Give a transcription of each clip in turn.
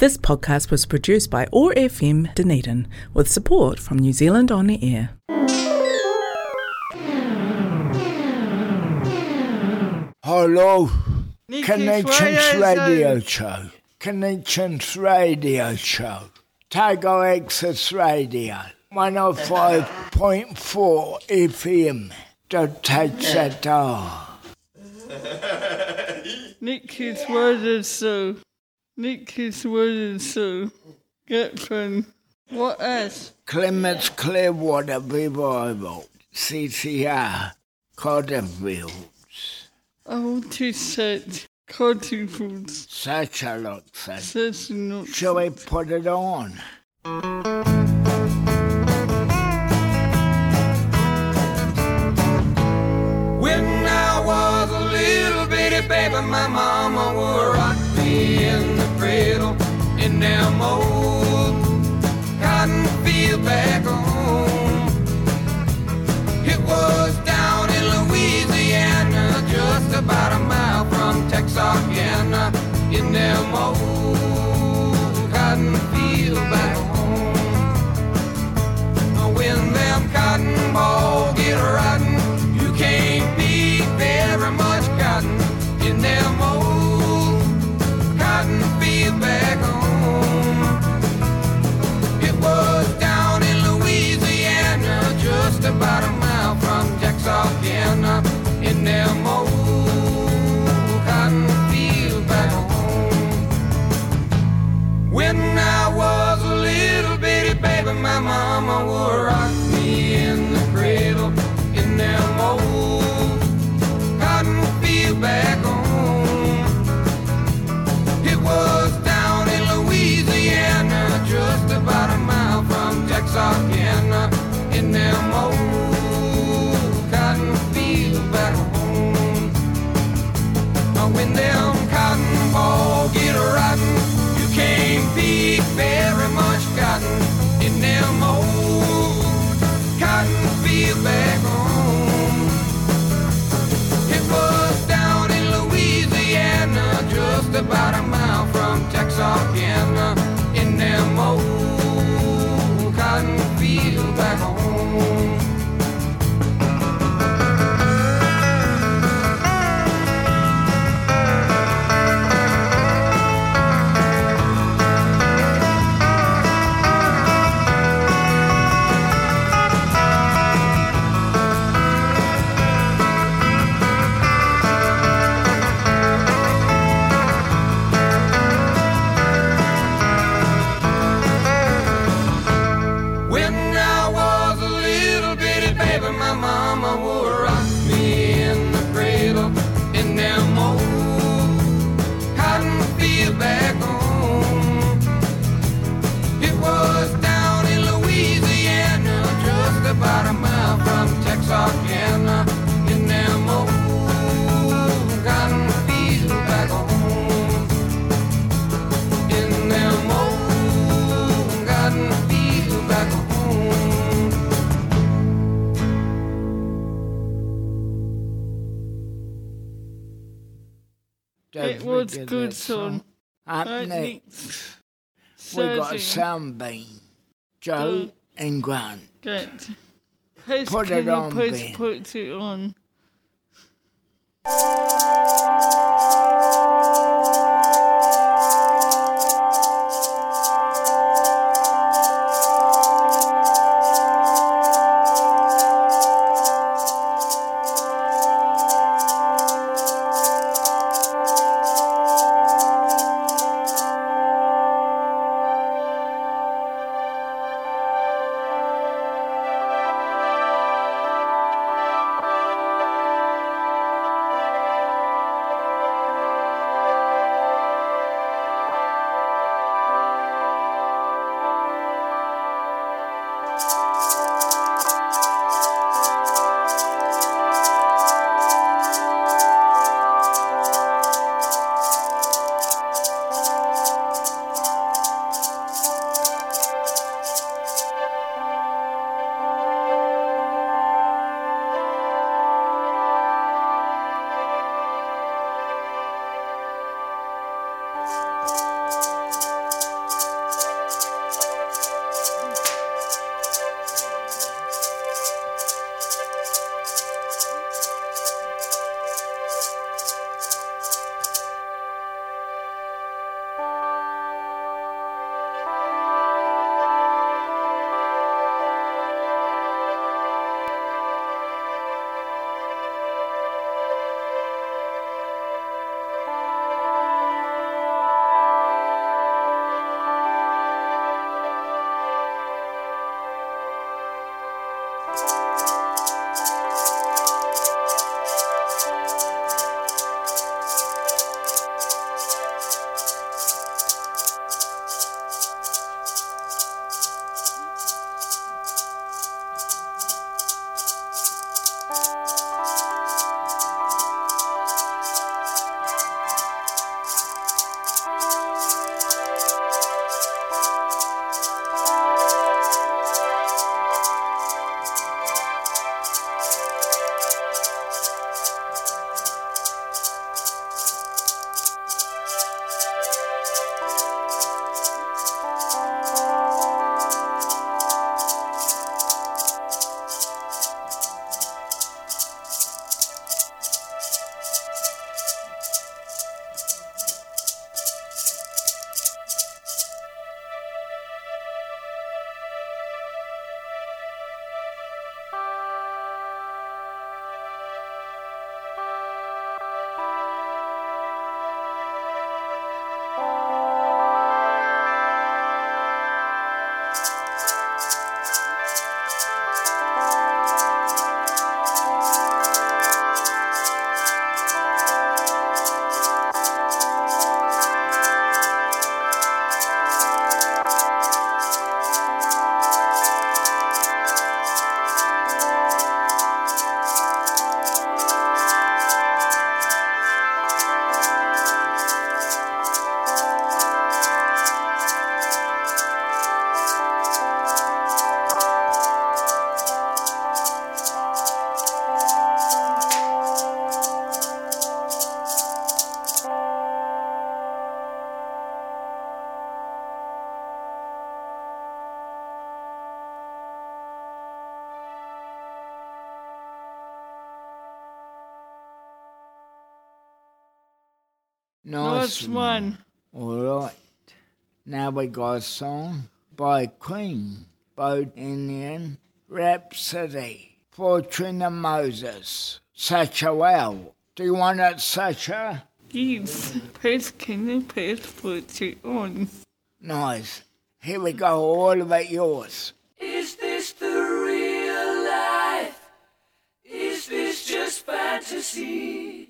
This podcast was produced by OAR FM Dunedin with support from New Zealand On the Air. Hello, Nikki Connections Radio Show. Connections Radio Show. Otago Access Radio. 105.4 FM. Don't touch that dial. Nikki's word so. Nikki's word so. Get from what else? Creedence Clearwater Revival. CCR. Cottonfields. I want to set cotton foods. Such a lot. Such. Such not. Shall we put it on? When I was a little bitty baby, my mama them It was good son. Up next, we got. Sunbeam. Joe Good. and Grant. Get. Please Put it on, please Ben. put it on? Nice, Nice one. All right. Now we got a song by Queen, Bohemian Rhapsody, for Trina Moses. Such a Well. Do you want it, Sacha? Yes. Please can you please put it on? Nice. Here we go, all of it yours. Is this the real life? Is this just fantasy?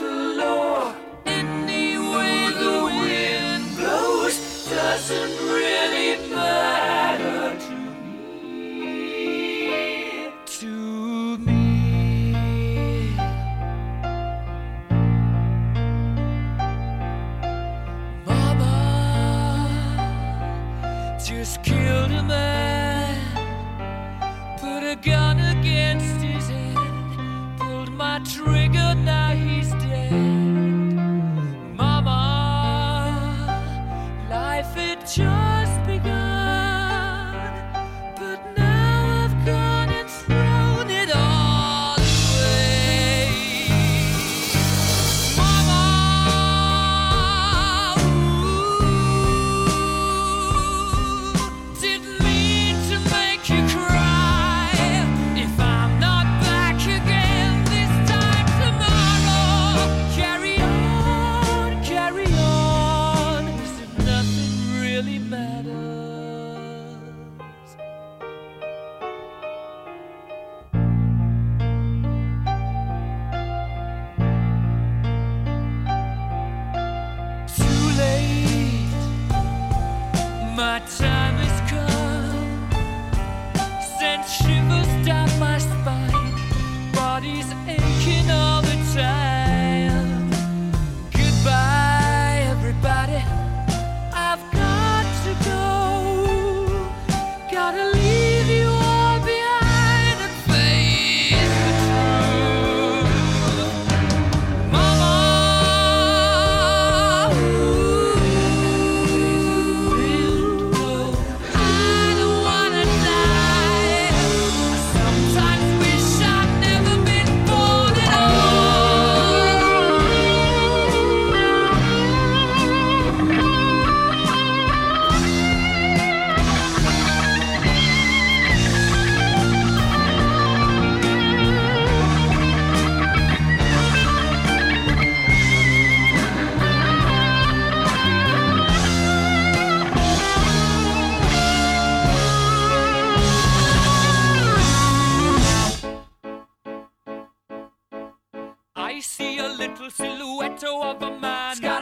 little low. Any way the wind blows doesn't really matter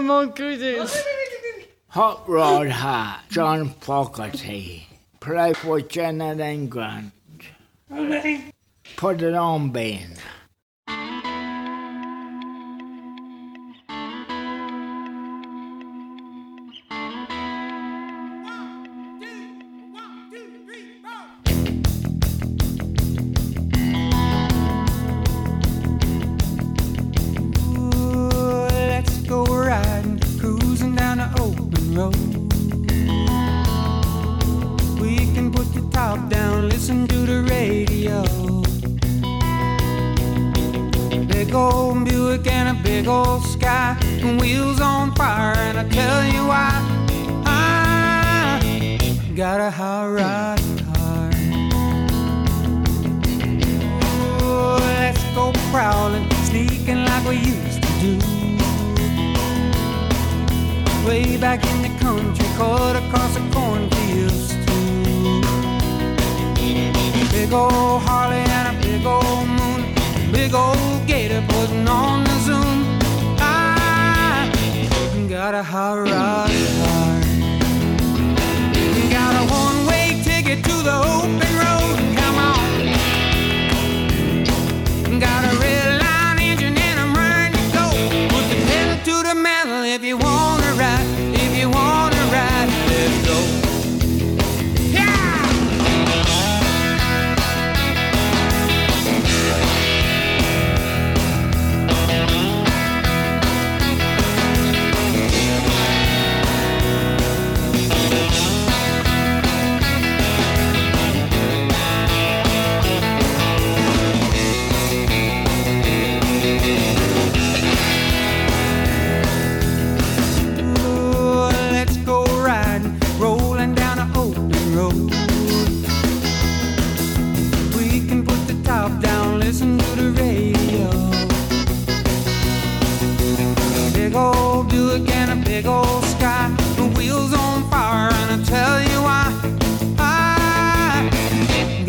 my goodness. Hot Rod Heart, John Fogerty. Play for Janet and Grant. Put it on, Ben. And wheels on fire, and I tell you why. I got a hot rod car. Ooh, let's go prowling, sneaking like we used to do. Way back in the country, cut across the cornfields too. Big old Harley and a big old moon, big old gator putting on the zoom. Got a hot rod car. Got a one-way ticket to the open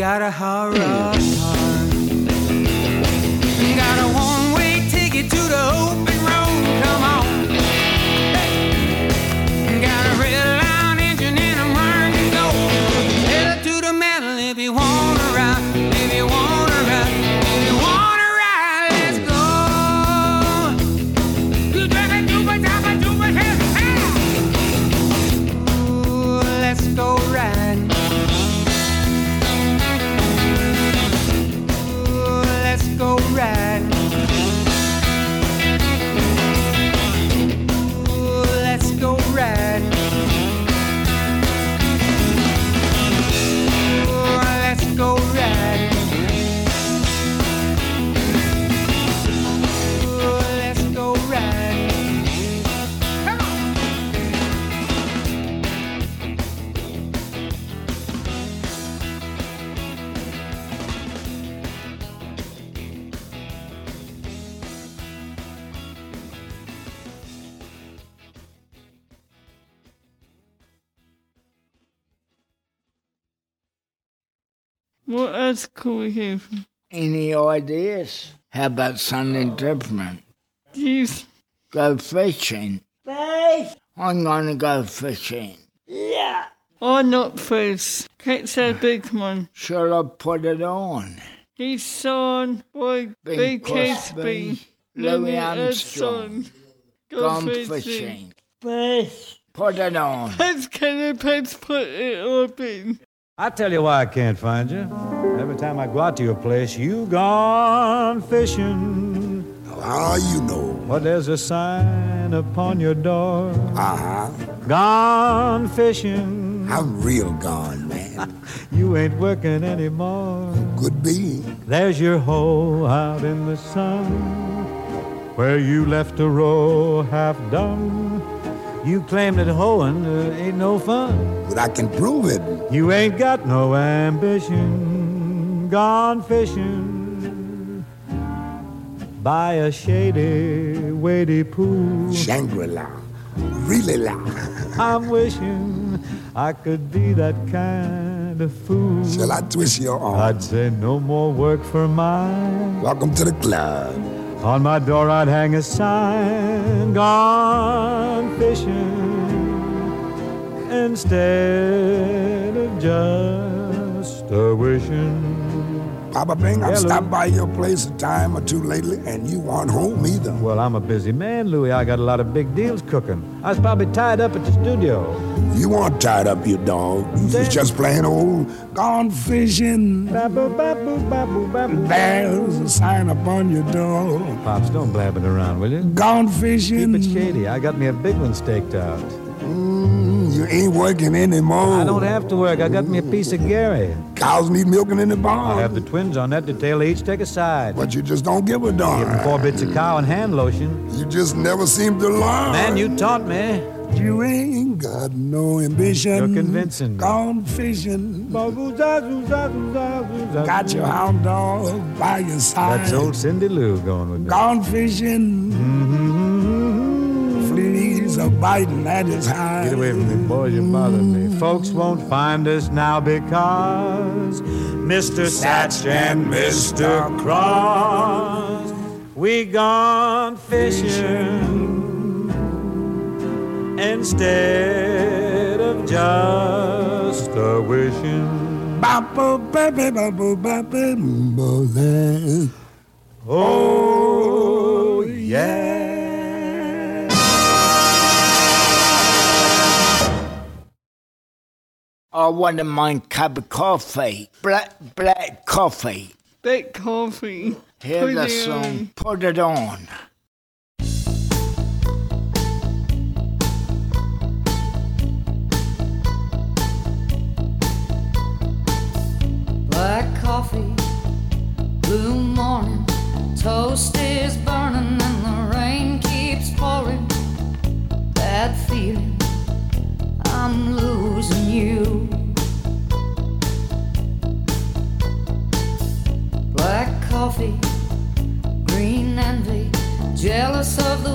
got a hot What else could we hear from? Any ideas? How about something different? Jeez. Go fishing. I'm gonna go fishing. Yeah. Oh, not first. Catch a big one. Shall I put it on? He's son by Bing Big Crosby, Crosby. Louis Armstrong. Gone fishing. Put it on. Let's Pets can pets put it open. I tell you why I can't find you. Every time I go out to your place, you gone fishing. How you know? But there's a sign upon your door. Uh-huh. Gone fishing. I'm real gone, man. You ain't working anymore. Could be. There's your hole out in the sun where you left a row half done. You claim that hoeing uh, ain't no fun. But I can prove it. You ain't got no ambition. Gone fishing by a shady, wady pool. Shangri-La. Really la. I'm wishing I could be that kind of fool. Shall I twist your arm? I'd say no more work for mine. Welcome to the club. On my door I'd hang a sign gone fishing instead of just a wishing. Papa Bing, I've stopped by your place a time or two lately, and you weren't home either. Well, I'm a busy man, Louis. I got a lot of big deals cooking. I was probably tied up at the studio. You weren't tied up, you dog. You was just playing old gone fishing. There's a sign upon your door. Pops, don't blab it around, will you? Gone fishing. Keep it shady. I got me a big one staked out. Mm, working anymore. I don't have to work. I got me a piece of Gary. Cows need milking in the barn. I have the twins on that detail. They each take a side. But you just don't give a Give them four bits of cow and hand lotion. You just never seem to learn. Man, you taught me. You ain't got no ambition. You're convincing. Gone fishing. Got your hound dog by your side. That's old Cindy Lou going with me. Gone fishing. Fleas are biting at his hide. Get away from me, boys. You bother me. Folks won't find us now because Mr. Satch and Mr. Cross, we gone fishing instead of just a wishing. Oh, yeah. I want a mind cup of coffee. Black, black coffee. Black coffee. Hear Put the it song. on. Put it on. Black coffee, blue morning, toast is burning and the rain keeps pouring. Bad feeling, I'm losing you. Coffee, green envy, jealous of the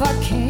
if I can.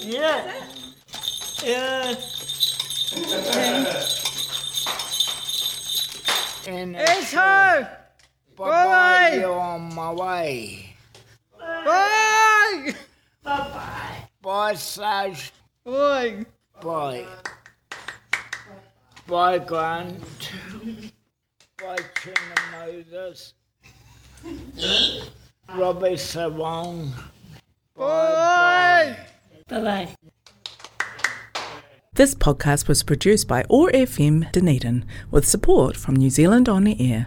Yeah. Yeah. And It's her. bye Bye. you're on my way. Bye. Bye, Saj. Bye. Bye. Bye, Grant. Bye, Trina Moses. Robbie. Bye. Bye bye. This podcast was produced by OAR FM Dunedin with support from New Zealand On the Air.